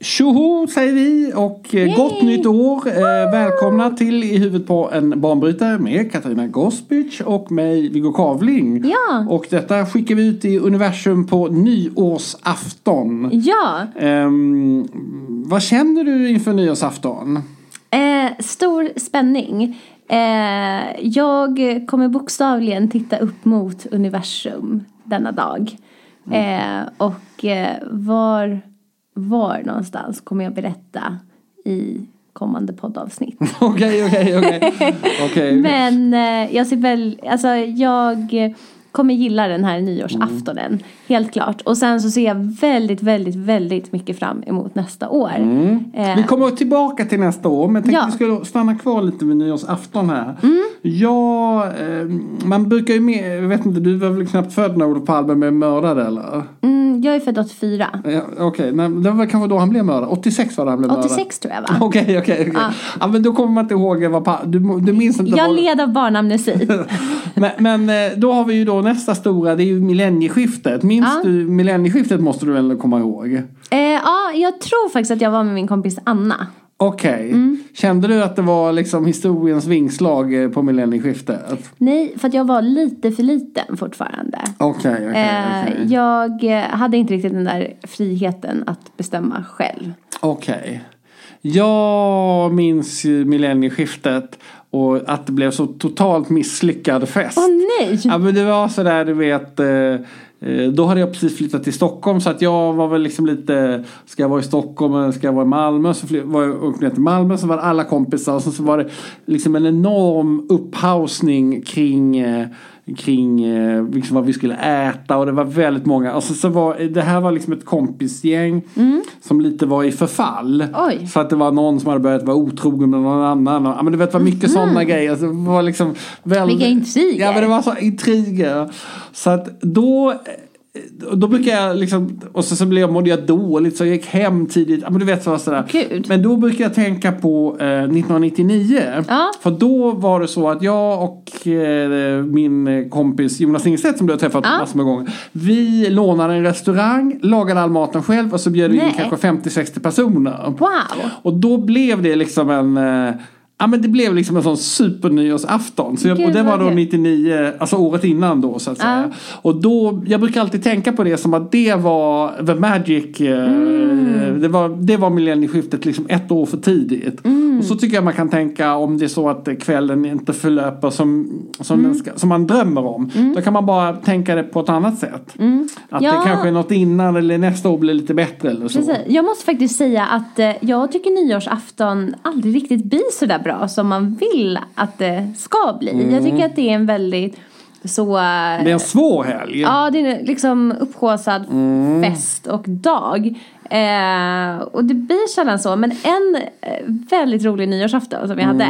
Tjoho säger vi och eh, gott nytt år. Eh, välkomna till I huvudet på en banbrytare med Katarina Gospic och mig Viggo Kavling. Ja. Och detta skickar vi ut i universum på nyårsafton. Ja, Ehm, vad känner du inför nyårsafton? eh, stor spänning. Eh, jag kommer bokstavligen titta upp mot universum denna dag. Eh, och eh, var, var någonstans kommer jag berätta i kommande poddavsnitt. Okej, okej, okej. Men eh, jag ser väl, alltså jag kommer gilla den här nyårsaftonen. Helt klart. Och sen så ser jag väldigt, väldigt, väldigt mycket fram emot nästa år. Eh, Vi kommer tillbaka till nästa år men jag tänkte Ja. vi skulle stanna kvar lite vid nyårsafton här. Mm. Ja, eh, man brukar ju med, jag vet inte, du var väl knappt född när Olof Palme blev mördad eller? mm, jag är född 84. Ja, Okej, nej, det var kanske då han blev mördad. 86 var det han blev mördad. 86 tror jag va? Okej, okej, okej. Ja. Ja, men då kommer man inte ihåg vad pa- du, du minns inte Jag vad... led av barnamnesi. Men, men eh, då har vi ju då nästa stora, det är ju millennieskiftet. Minns Ja. du millennieskiftet måste du väl komma ihåg? eh, ja, jag tror faktiskt att jag var med min kompis Anna. Okej. Mm. Kände du att det var liksom historiens vingslag eh, på millennieskiftet? Nej, för att jag var lite för liten fortfarande. Okej, okej, Eh, okej. jag eh, hade inte riktigt den där friheten att bestämma själv. Okej. Jag minns ju millennieskiftet och att det blev så totalt misslyckad fest. Åh nej! Ja men det var sådär du vet. eh, Eh, då hade jag precis flyttat till Stockholm så att jag var väl liksom lite Ska jag vara i Stockholm eller ska jag vara i Malmö? Så var jag upp ner till Malmö så var det alla kompisar och så, så var det liksom en enorm upphausning kring eh, Kring eh, liksom vad vi skulle äta och det var väldigt många. Och så, var, det här var liksom ett kompisgäng som lite var i förfall. Oj. Så att det var någon som hade börjat vara otrogen med någon annan. Ja, men du vet det var mycket sådana grejer. Alltså, det var liksom väldigt, Vilka intriger. Ja men det var så intriger. Så att då då brukar jag liksom, och så, så blev jag, mådde jag dåligt så jag gick hem tidigt. Men du vet så sådär. Gud. Men då brukar jag tänka på eh, 1999. Ja. För då var det så att jag och eh, min kompis Jonas Lindstedt som du har träffat Ja. massor med gånger. Vi lånade en restaurang, lagade all maten själv och så bjöd vi in kanske 50-60 personer. Wow! Och då blev det liksom en eh, Ja men det blev liksom en sån supernyårsafton. Så jag, och det var då kul. 99, alltså året innan då så att säga. Och då, jag brukar alltid tänka på det som att det var the magic. eh, Mm. Det, var, det var millennieskiftet liksom ett år för tidigt. Mm. Och så tycker jag man kan tänka om det är så att kvällen inte förlöper som, som, Mm. ska, som man drömmer om. Då kan man bara tänka det på ett annat sätt. Att Mm. Ja. det kanske är något innan eller nästa år blir lite bättre eller så. Precis. Jag måste faktiskt säga att eh, jag tycker nyårsafton aldrig riktigt blir så där bra som man vill att det ska bli. Jag tycker att det är en väldigt så... Det är en svår helg. Ja, det är liksom upphaussad fest och dag. Eh, och det blir sällan så. Men en eh, väldigt rolig nyårsafton som jag hade.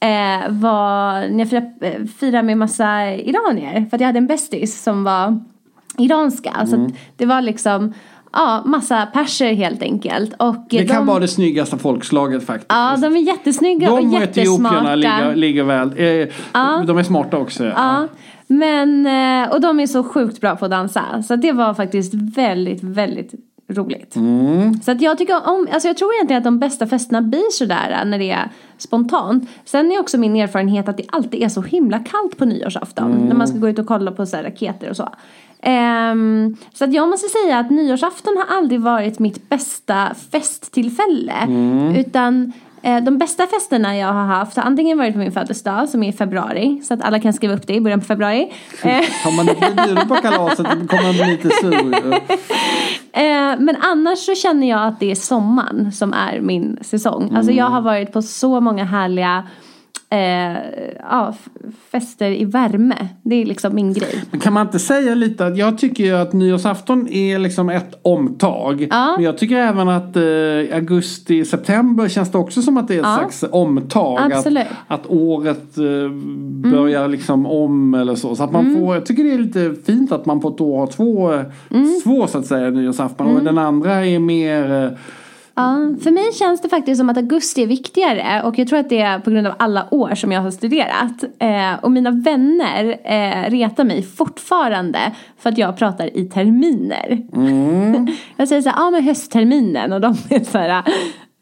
Eh, var när jag firade, eh, firade med massa iranier. För att jag hade en bästis som var iranska. Så att det var liksom ja, massa perser helt enkelt. Och Det kan de, vara det snyggaste folkslaget faktiskt. Ja, de är jättesnygga och De och jättesmarta. etiopierna ligger, ligger väl. Eh, Ja. De är smarta också. Ja, men eh, och de är så sjukt bra på att dansa. Så det var faktiskt väldigt, väldigt roligt. Så att jag tycker om, alltså jag tror egentligen att de bästa festerna blir sådär eh, när det är spontant. Sen är också min erfarenhet att det alltid är så himla kallt på nyårsafton. När man ska gå ut och kolla på så raketer och så. Ehm, så att jag måste säga att nyårsafton har aldrig varit mitt bästa festtillfälle. Utan eh, de bästa festerna jag har haft har antingen varit på min födelsedag som är i februari. Så att alla kan skriva upp det i början på februari. Eh, Har man inte bjuden på kalaset kommer man bli lite sur. Eh, men annars så känner jag att det är sommaren som är min säsong. Alltså jag har varit på så många härliga eh, ja, fester i värme. Det är liksom min grej. Men kan man inte säga lite att jag tycker ju att nyårsafton är liksom ett omtag. Ja. Men jag tycker även att eh, augusti, september känns det också som att det är ett Ja. slags omtag. Absolut. Att, att året eh, börjar liksom om eller så. Så att man Mm. får, jag tycker det är lite fint att man på ett år har två, Mm. två så att säga nyårsafton. Och den andra är mer eh, Ja, för mig känns det faktiskt som att augusti är viktigare och jag tror att det är på grund av alla år som jag har studerat. Eh, och mina vänner eh, retar mig fortfarande för att jag pratar i terminer. jag säger så här, ja ah, men höstterminen och de är så här,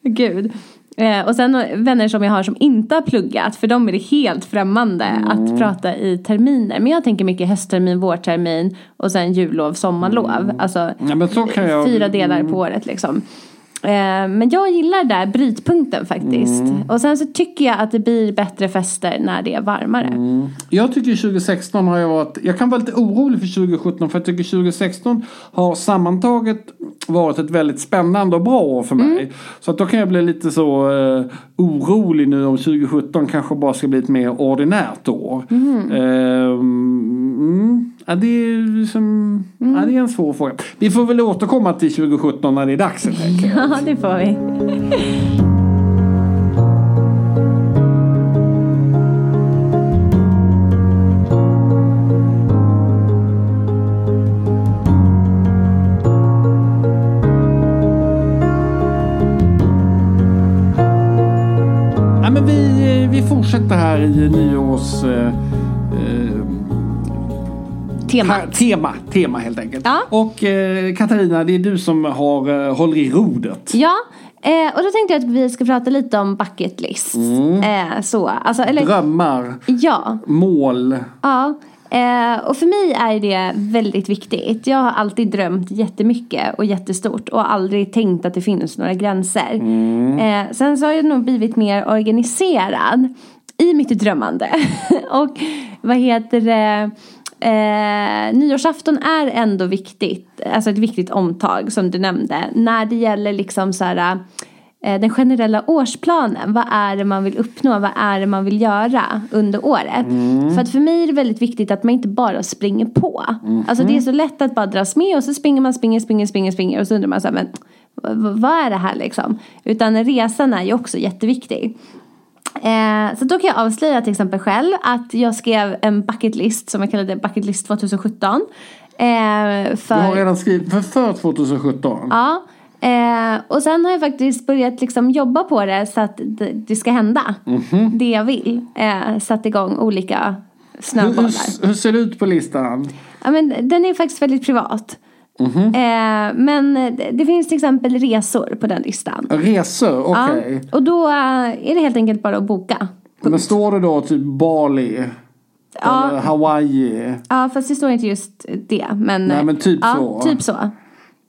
gud. Eh, och sen vänner som jag har som inte har pluggat, för dem är det helt främmande att prata i terminer. Men jag tänker mycket hösttermin, vårtermin och sen jullov, sommarlov. Alltså Ja, jag- fyra delar på året liksom. Eh, Men jag gillar där brytpunkten faktiskt. Och sen så tycker jag att det blir bättre fester när det är varmare. Jag tycker 2016 har jag varit, jag kan vara lite orolig för 2017 för jag tycker 2016 har sammantaget varit ett väldigt spännande och bra år för mig. Mm. Så att då kan jag bli lite så eh, orolig nu om 2017 kanske bara ska bli ett mer ordinärt år. Mm. Eh, mm, ja, det, är liksom, Mm. ja, det är en svår fråga. Vi får väl återkomma till 2017 när det är dags. Ja, det får vi. I nyårs... Eh, eh, Tema. Tema, tema helt enkelt. Ja. Och eh, Katarina, det är du som har, eh, håller i rodret. Ja, eh, och då tänkte jag att vi ska prata lite om bucket list. Eh, så, alltså, eller, Drömmar, ja, mål. ja. Eh, och för mig är det väldigt viktigt. Jag har alltid drömt jättemycket och jättestort och aldrig tänkt att det finns några gränser. Eh, sen så har jag nog blivit mer organiserad i mitt drömmande. och vad heter det? Eh, nyårsafton är ändå viktigt, alltså ett viktigt omtag som du nämnde. När det gäller liksom så här, eh, den generella årsplanen. Vad är det man vill uppnå? Vad är det man vill göra under året? För att för mig är det väldigt viktigt att man inte bara springer på. Alltså det är så lätt att bara dras med och så springer man, springer, springer, springer, springer och så undrar man så här, men vad är det här liksom? Utan resan är ju också jätteviktig. Eh, så då kan jag avslöja till exempel själv att jag skrev en bucket list som jag kallade bucket list 2017. Eh, för... Du har redan skrivit för, för 2017. Ja. Eh, och sen har jag faktiskt börjat liksom jobba på det så att det, det ska hända. Det jag vill. Eh, satt igång olika Hur, snöbollar. hur, hur ser det ut på listan? Ja, men den är faktiskt väldigt privat. Eh, men det, finns till exempel resor på den listan. Resor, okej. Ja, och då eh, är det helt enkelt bara att boka. Men står det då typ Bali? Ja. Eller Hawaii? Ja, fast det står inte just det. Men, Nej, men typ ja, så. Typ så.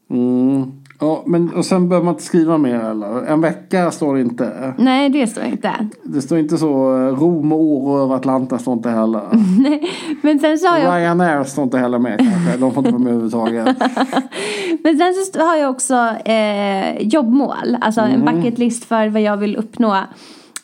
Mm. Ja, men, och sen behöver man inte skriva mer eller? En vecka står det inte. Nej, det står inte. Det står inte så eh, Rom, Åre över Atlanta står inte heller. Nej, men sen så har jag Ryanair står inte heller med kanske. De får inte vara med överhuvudtaget. Men sen så har jag också eh, jobbmål. Alltså en bucket list för vad jag vill uppnå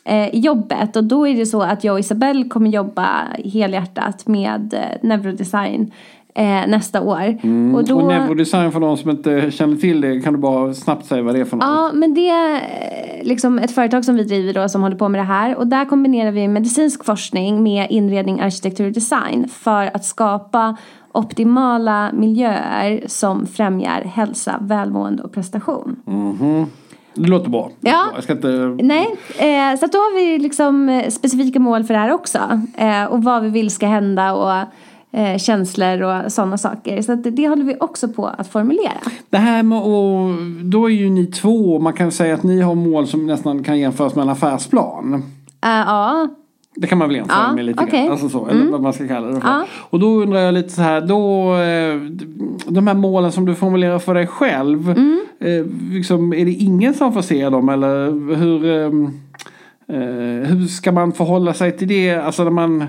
eh, jobbet. Och då är det så att jag och Isabelle kommer jobba helhjärtat med eh, neurodesign eh, nästa år. Och då, Och neurodesign för de som inte känner till det kan du bara snabbt säga vad det är för något. Ja, men det är eh, liksom ett företag som vi driver då som håller på med det här. Och där kombinerar vi medicinsk forskning med inredning, arkitektur och design för att skapa optimala miljöer som främjar hälsa, välmående och prestation. Det låter bra. Ja. Jag ska inte... Nej, eh, så då har vi liksom specifika mål för det här också. Eh, och vad vi vill ska hända och eh, känslor och sådana saker. Så att det, håller vi också på att formulera. Det här med att... Då är ju ni två. Man kan säga att ni har mål som nästan kan jämföras med en affärsplan. Eh, ja, Det kan man väl jämföra Ja, med lite okej. grann. Alltså så, eller vad man ska kalla det för. Ja. Och då undrar jag lite så här. Då, eh, de här målen som du formulerar för dig själv. Mm. Liksom, är det ingen som får se dem? Eller hur, hur ska man förhålla sig till det? Alltså när man...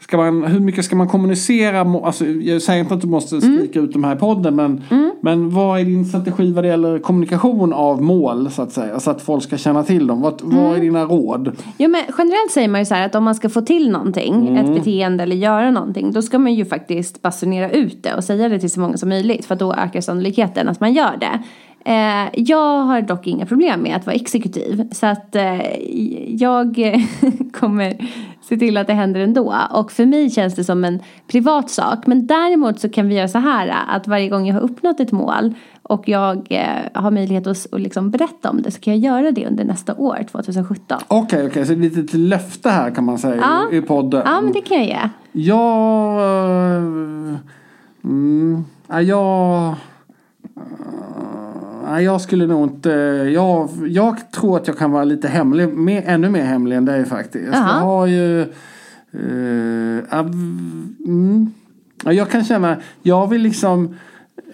Ska man, hur mycket ska man kommunicera? Alltså, jag säger inte att du måste Mm. skrika ut de här i podden men, men vad är din strategi vad det gäller kommunikation av mål så att säga? Så att folk ska känna till dem. Vad, vad Mm. är dina råd? Jo men generellt säger man ju så här att om man ska få till någonting, Mm. ett beteende eller göra någonting, då ska man ju faktiskt basunera ut det och säga det till så många som möjligt för då ökar sannolikheten att man gör det. Eh, jag har dock inga problem med att vara exekutiv så att eh, jag kommer se till att det händer ändå. Och för mig känns det som en privat sak. Men däremot så kan vi göra så här att varje gång jag har uppnått ett mål och jag eh, har möjlighet att, att liksom berätta om det så kan jag göra det under nästa år, 2017. Okej, okej, så det är ett litet löfte här kan man säga Ja. i, podden. Ja, men det kan jag ge. Jag... eh, Mm, ja, jag... Nej, jag skulle nog inte... Jag, jag tror att jag kan vara lite hemlig. Mer, ännu mer hemlig än dig faktiskt. Jaha. Jag har ju... eh, av- mm, ja, jag kan känna... Jag vill liksom...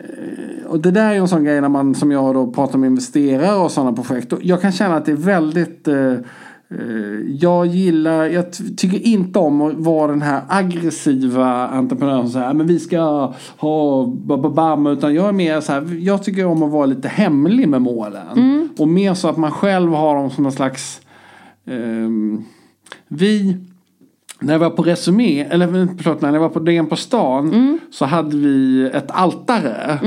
eh, Och det där är ju en sån grej när man som jag då pratar med investerare och sådana projekt. Och Jag kan känna att det är väldigt... eh, Jag gillar, jag ty- tycker inte om att vara den här aggressiva entreprenören som säger men vi ska ha bababam utan jag är mer så här, jag tycker om att vara lite hemlig med målen. Och mer så att man själv har dem som en slags ehm, vi när jag var på Resumé, eller förlåt, när jag var på DN på stan så hade vi ett altare.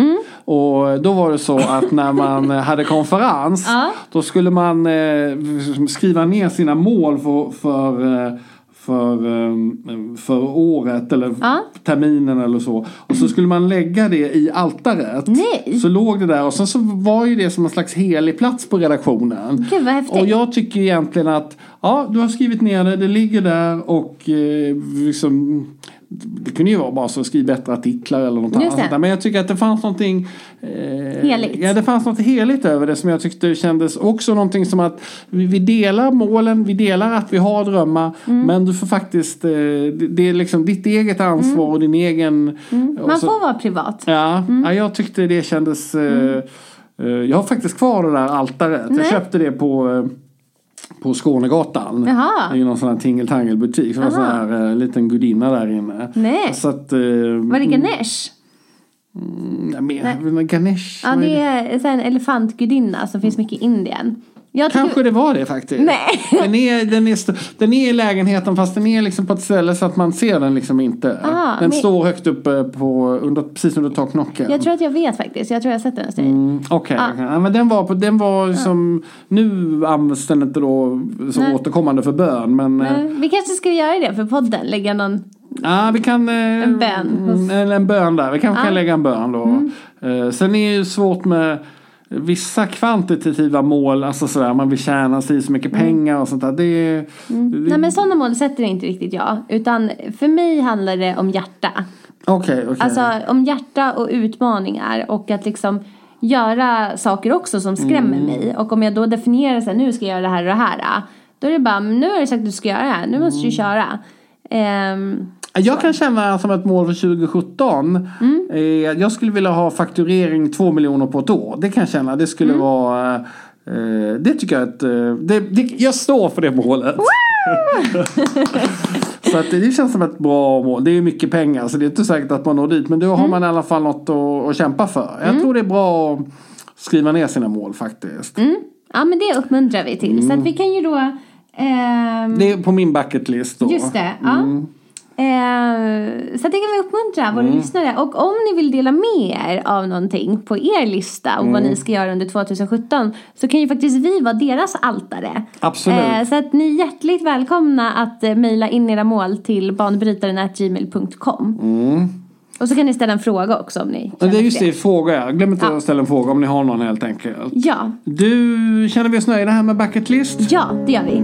Och då var det så att när man hade konferens då skulle man eh, skriva ner sina mål för, för, eh, för, eh, för året eller Ja. terminen eller så. Och så skulle man lägga det i altaret. Nej. Så låg det där och sen så var ju det som en slags helig plats på redaktionen. Gud vad häftigt. Och jag tycker egentligen att ja, du har skrivit ner det, det ligger där och eh, liksom det kunde ju vara bara så att skriva bättre artiklar eller något Just annat. det. Men jag tycker att det fanns någonting eh, Heligt. Ja, det fanns något heligt över det som jag tyckte kändes också någonting som att vi, vi delar målen, vi delar att vi har drömmar. Mm. Men du får faktiskt, eh, det, det är liksom ditt eget ansvar och din egen... Mm. Man så- får vara privat. Ja, Mm. ja jag tyckte det kändes... eh, eh, jag har faktiskt kvar det där altaret. Jag Nej. köpte det på, eh, på Skånegatan. Jaha. I någon sån här tingeltangelbutik. Så det var sån här eh, liten gudinna där inne. Nej. Så att... eh, Var det Ganesh? Ja, men, Ganesh. Ja, vad är det det? är så här en elefantgudinna som finns mycket i Indien. Jag Kanske det var det faktiskt. Nej. Den är, den, är, den är i lägenheten fast den är liksom på ett ställe så att man ser den liksom inte. Ah, den men- står högt uppe på, under, precis under taknocken. Jag tror att jag vet faktiskt. Jag tror jag har sett den hos dig. Mm, Okej, Ah. okej. ja, men den var, på, den var som, nu används den inte då så Nej. återkommande för bön. Men eh, Nej, Vi kanske ska göra det för podden. Lägga någon... ja, vi kan... eh, En bön mm, En, en bön där, vi kanske Ah. kan lägga en bön då. Mm. Eh, sen är det ju svårt med vissa kvantitativa mål, alltså sådär man vill tjäna sig så mycket pengar och sånt där. Det, är- det Mm. Nej men sådana mål sätter inte riktigt jag. Utan för mig handlar det om hjärta. Okej, okej. Alltså om hjärta och utmaningar och att liksom göra saker också som skrämmer Mm. mig. Och om jag då definierar sig nu ska jag göra det här och det här. Då är det bara, nu har du sagt att du ska göra det här, nu måste du Mm. köra. Ehm, Jag kan känna som ett mål för 2017. Mm. Eh, jag skulle vilja ha fakturering 2 miljoner på ett år. Det kan jag känna. Det skulle Mm. vara... Eh, det tycker jag att... Eh, det, det, jag står för det målet. så att det, känns som ett bra mål. Det är mycket pengar så det är inte säkert att man når dit. Men då Mm. har man i alla fall något att, att kämpa för. Jag tror det är bra att skriva ner sina mål faktiskt. mm. Ja men det uppmuntrar vi till. Så att vi kan ju då... ehm, Det är på min bucket list då. Just det, ja. Eh, så det kan vi uppmuntra våra lyssnare. Och om ni vill dela med er av någonting på er lista och vad ni ska göra under 2017 så kan ju faktiskt vi vara deras altare. Absolut. Eh, så att ni är hjärtligt välkomna att eh, mejla in era mål till banbrytaren.gmail.com. Och så kan ni ställa en fråga också om ni det är just för det, fråga. Glöm inte Ja. att ställa en fråga om ni har någon helt enkelt. Ja, Du, känner vi oss nöjda här med bucket list? ja det gör vi.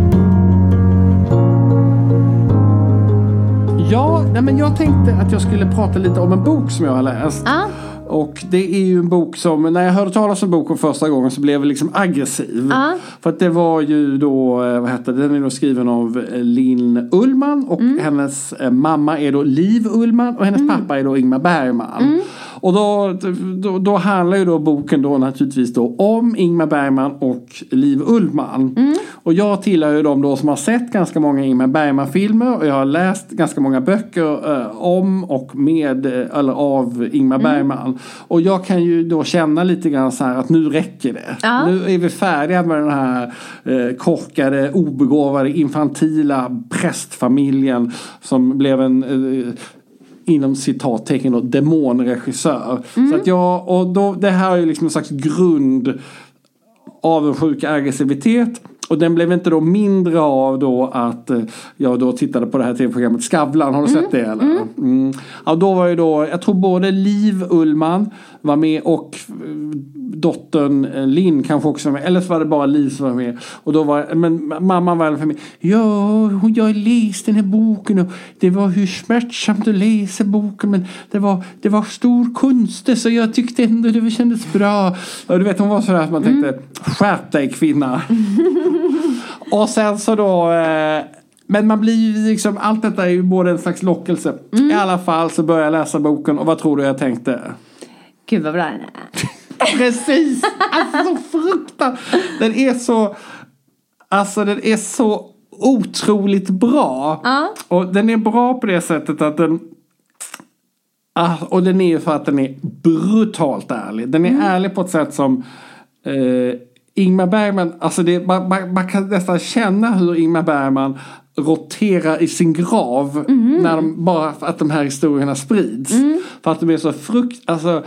Nej, men jag tänkte att jag skulle prata lite om en bok som jag har läst. Ja. Och det är ju en bok som, när jag hörde talas om boken första gången så blev jag liksom aggressiv. Ja. För att det var ju då, eh, vad heter det, den är då skriven av eh, Linn Ullman och hennes eh, mamma är då Liv Ullman och hennes pappa är då Ingmar Bergman. Och då, då, då handlar ju då boken då naturligtvis då om Ingmar Bergman och Liv Ullman. Och jag tillhör ju de då som har sett ganska många Ingmar Bergman-filmer och jag har läst ganska många böcker eh, om och med, eh, eller av Ingmar Bergman. Och jag kan ju då känna lite grann så här att nu räcker det. Ja. Nu är vi färdiga med den här eh, korkade, obegåvade, infantila prästfamiljen som blev en eh, inom citattecken då, demonregissör. Så att jag, och då, det här är ju liksom en slags grund avundsjuk aggressivitet. Och den blev inte då mindre av då att eh, jag då tittade på det här tv-programmet Skavlan. Har du sett det eller? Mm. Ja, då var ju då, jag tror både Liv Ullman var med och eh, dottern eh, Linn kanske också var med. Eller så var det bara Liv som var med. Och då var, men mamman var för mig. Ja, jag har läst den här boken och det var hur smärtsamt att läsa boken. Men det var, det var stor konst så jag tyckte ändå det kändes bra. Och du vet hon var sådär att man tänkte skärp dig kvinna. och sen så då eh, men man blir ju liksom, allt detta är ju både en slags lockelse. I alla fall så började jag läsa boken och vad tror du jag tänkte? Gud vad bra den är. Precis! Alltså fruktan. Den är så... Alltså den är så otroligt bra. Ja. Och den är bra på det sättet att den... Ah, och den är ju för att den är brutalt ärlig. Den är ärlig på ett sätt som... Eh, Ingmar Bergman, alltså det, man, man, man kan nästan känna hur Ingmar Bergman roterar i sin grav när de, bara för att de här historierna sprids. För att de är så frukt... Alltså,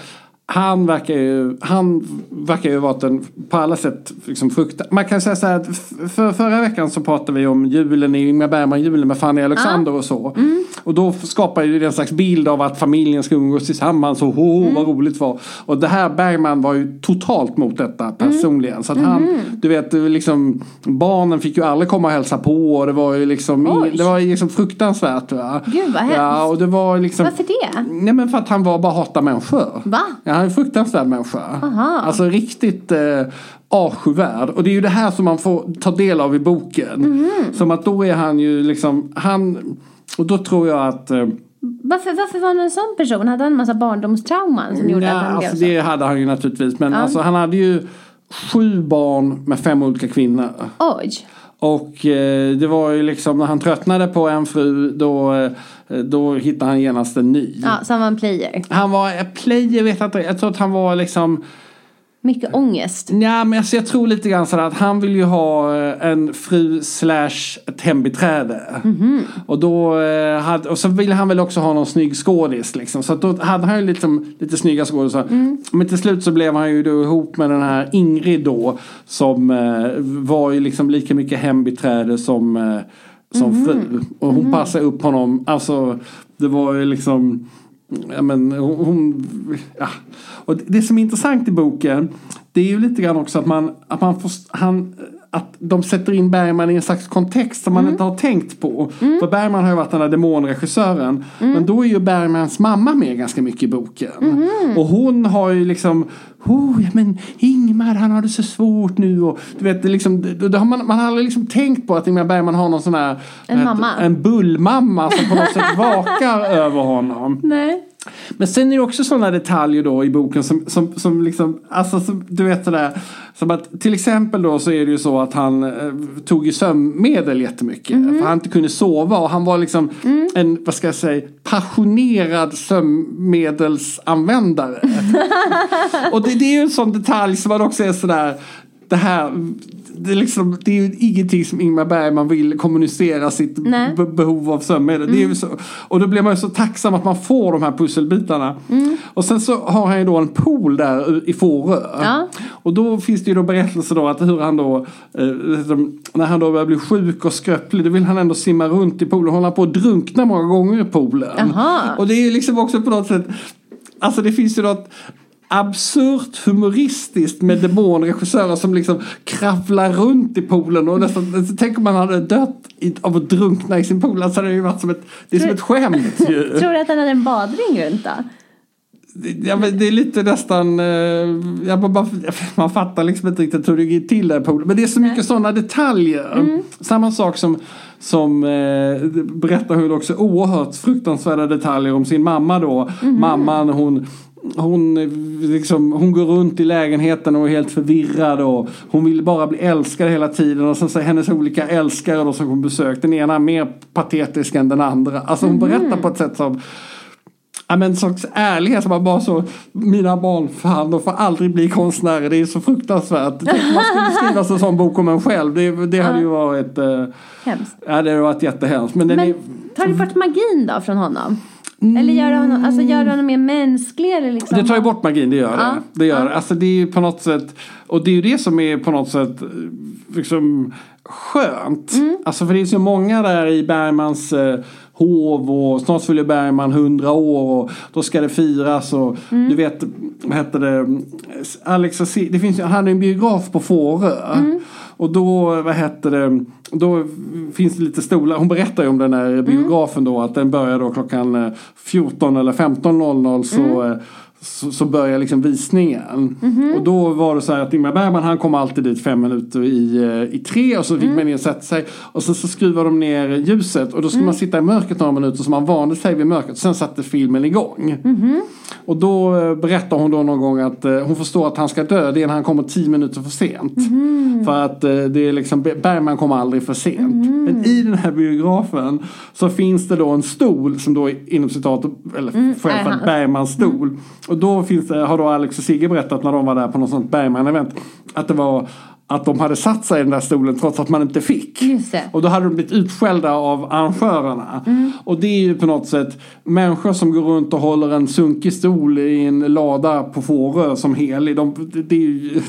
han verkar ju, han verkar ju vara en på alla sätt liksom frukta. Man kan säga så här att för, förra veckan så pratade vi om julen i Ingmar Bergman, julen med Fanny Alexander och så. Och då skapar ju det en slags bild av att familjen ska umgås tillsammans och oh, vad roligt var. Och det här Bergman var ju totalt mot detta personligen. Så att han, du vet, det liksom barnen fick ju aldrig komma och hälsa på och det var ju liksom, det var ju liksom fruktansvärt. Va? Gud, vad hemskt. Ja, och det var liksom Varför det? Nej men för att han var bara hata människor. Va? Ja, han är en fruktansvärd människa. Aha. Alltså riktigt eh, avskyvärd. Och det är ju det här som man får ta del av i boken. Mhm. Som att då är han ju liksom, han, och då tror jag att eh, Varför, varför var han en sån person? Hade han en massa barndomstrauman som gjorde ja, att han blev alltså så? det hade han ju naturligtvis. Men alltså, han hade ju sju barn med fem olika kvinnor. Oj. Och eh, det var ju liksom när han tröttnade på en fru då, eh, då hittade han genast en ny. Ja, så han var en player. Han var eh, player vet jag inte. Jag tror att han var liksom Mycket ångest. Ja, men alltså jag tror lite grann sådär att han vill ju ha eh, en fru slash ett hembiträde. Och då eh, hade, och så ville han väl också ha någon snygg skådis liksom. Så då hade han ju liksom lite snygga skådisar. Men till slut så blev han ju då ihop med den här Ingrid då. Som eh, var ju liksom lika mycket hembiträde som, som fru. Och hon passade upp honom. Alltså det var ju liksom Ja, men hon, ja. Och det som är intressant i boken det är ju lite grann också att man, att man får, han, att de sätter in Bergman i en slags kontext som man inte har tänkt på. För Bergman har ju varit den där demonregissören. Men då är ju Bergmans mamma med ganska mycket i boken. Och hon har ju liksom Oh, ja, men Ingmar han har det så svårt nu och du vet det liksom, det, har man, man har aldrig liksom tänkt på att Ingmar Bergman har någon sån här En vad mamma. En bullmamma som på något sätt vakar över honom. Nej. Men sen är det också sådana detaljer då i boken som, som, som liksom, alltså som, du vet sådär, som att till exempel då så är det ju så att han eh, tog ju sömnmedel jättemycket. För han inte kunde sova och han var liksom en, vad ska jag säga, passionerad sömnmedelsanvändare. och det, det är ju en sån detalj som man också är sådär, det här, det är, liksom, det är ju ingenting som Ingmar Bergman vill kommunicera sitt behov av sömnmedel. Det är ju så, och då blir man ju så tacksam att man får de här pusselbitarna. Och sen så har han ju då en pool där i Fårö. Ja. Och då finns det ju då berättelser då att hur han då, eh, liksom, när han då börjar bli sjuk och skröplig, då vill han ändå simma runt i poolen. Håller på att drunkna många gånger i poolen. Jaha. Och det är ju liksom också på något sätt, alltså det finns ju något absurt humoristiskt med demonregissörer som liksom kravlar runt i poolen och nästan, tänk om man hade dött i, av att drunkna i sin pool. Alltså det har ju varit som ett, det är som ett skämt. Tror du att han hade en badring runt då? Ja, men det är lite nästan, eh, ja, man, man fattar liksom inte riktigt hur det gick till där poolen. Men det är så mycket sådana detaljer. Samma sak som, som eh, berättar hon också oerhört fruktansvärda detaljer om sin mamma då. Mamman hon hon, liksom, hon går runt i lägenheten och är helt förvirrad och hon vill bara bli älskad hela tiden och sen så hennes olika älskare då som hon besökt. Den ena mer patetisk än den andra. Alltså hon berättar på ett sätt som Ja men en sorts ärlighet som man bara så Mina barn, fan de får aldrig bli konstnärer. Det är så fruktansvärt. Man skulle skriva en sån bok om en själv. Det, det hade ju varit eh, Hemskt. Ja det hade varit jättehemskt. Men Men är, tar du bort magin då från honom? Eller gör du honom, alltså gör du honom mer mänsklig eller liksom? Det tar ju bort magin, det gör det. Ja. det, gör det. Alltså det är ju på något sätt Och det är ju det som är på något sätt liksom skönt. Mm. Alltså för det är så många där i Bergmans eh, hov och snart fyller Bergman 100 år och då ska det firas och Mm. du vet, vad heter det, Alex och Si- det finns han hade en biograf på Fårö. Mm. Och då, vad heter det, då finns det lite stolar. Hon berättar ju om den här biografen då att den börjar då klockan eh, 14 eller 15.00 så eh, så, så börjar liksom visningen. Och då var det så här att Ingmar Bergman han kom alltid dit fem minuter i, eh, i tre och så fick man ner sätta sig. Och så, så skruvade de ner ljuset och då skulle man sitta i mörkret några minuter så man vande sig vid mörkret. Sen satte filmen igång. Och då eh, berättar hon då någon gång att eh, hon förstår att han ska dö. Det är när han kommer tio minuter för sent. För att eh, det är liksom, Bergman kommer aldrig för sent. Men i den här biografen så finns det då en stol som då är inom citat, eller hans. Bergmans stol. Och då finns det, har då Alex och Sigge berättat när de var där på något sånt Bergman-event. Att det var att de hade satt sig i den där stolen trots att man inte fick. Det. Och då hade de blivit utskällda av arrangörerna. Och det är ju på något sätt människor som går runt och håller en sunkig stol i en lada på Fårö som helig. De, det, det är ju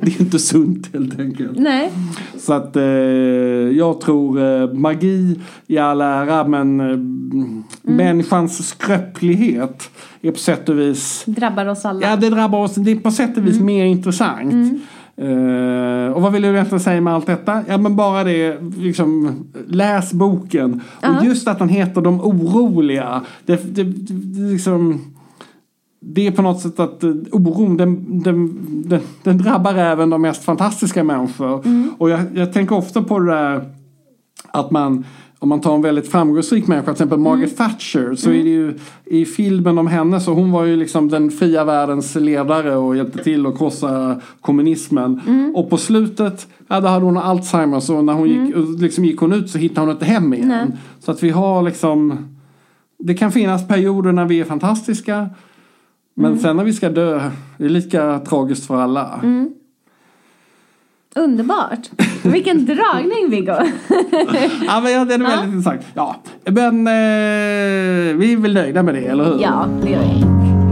det är ju inte sunt helt enkelt. Nej. Så att eh, jag tror eh, magi i all ära men eh, människans skröplighet är på sätt och vis Drabbar oss alla. Ja, det drabbar oss. Det är på sätt och vis mer intressant. Eh, och vad vill du egentligen säga med allt detta? Ja, men bara det, liksom, läs boken. Och just att den heter De oroliga. Det, det, det, liksom, det är på något sätt att eh, oron den, den, den, den drabbar även de mest fantastiska människor. Och jag, jag tänker ofta på det där att man om man tar en väldigt framgångsrik människa, till exempel Margaret Thatcher, så är det ju i filmen om henne så hon var ju liksom den fria världens ledare och hjälpte till att krossa kommunismen. Och på slutet, ja då hade hon Alzheimers och när hon gick, och liksom gick hon ut så hittade hon inte hem igen. Nej. Så att vi har liksom, det kan finnas perioder när vi är fantastiska, men sen när vi ska dö, det är lika tragiskt för alla. Underbart. Vilken dragning Viggo. Ja, men ja, det är väldigt intressant. Ja, men eh, vi är väl nöjda med det, eller hur? ja, det gör jag.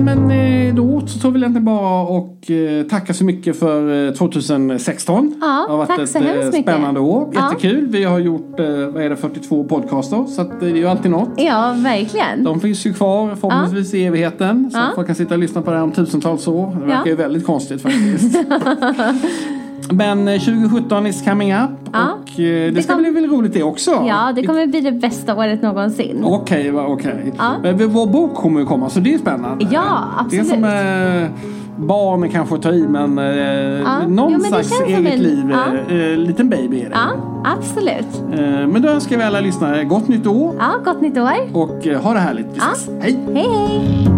Nej men eh, då så tar vi egentligen bara och eh, tacka så mycket för eh, 2016. Ja, det har varit tack ett eh, mycket. spännande år. Ja. Jättekul. Vi har gjort, eh, vad är det, 42 podcaster. Så att, eh, det är ju alltid något. Ja, verkligen. De finns ju kvar förhoppningsvis i evigheten. Så Ja. folk kan sitta och lyssna på det här om tusentals år. Det verkar Ja. ju väldigt konstigt faktiskt. Men eh, 2017 is coming up. Ja. Och eh, det, ska kom- bli väl roligt det också. Ja, det kommer bli det bästa året någonsin. Okej, va, okej. Ja. Men vår bok kommer ju komma så det är spännande. Ja, Det är absolut. som, eh, barn kanske att ta i men eh, någon jo, men det slags eget en- liv. ja. Eh, liten baby är det. Ja, absolut. Eh, men då önskar vi alla lyssnare gott nytt år Ja, gott nytt år. och eh, ha det härligt. Vi Ja. Hej! Hej, hej!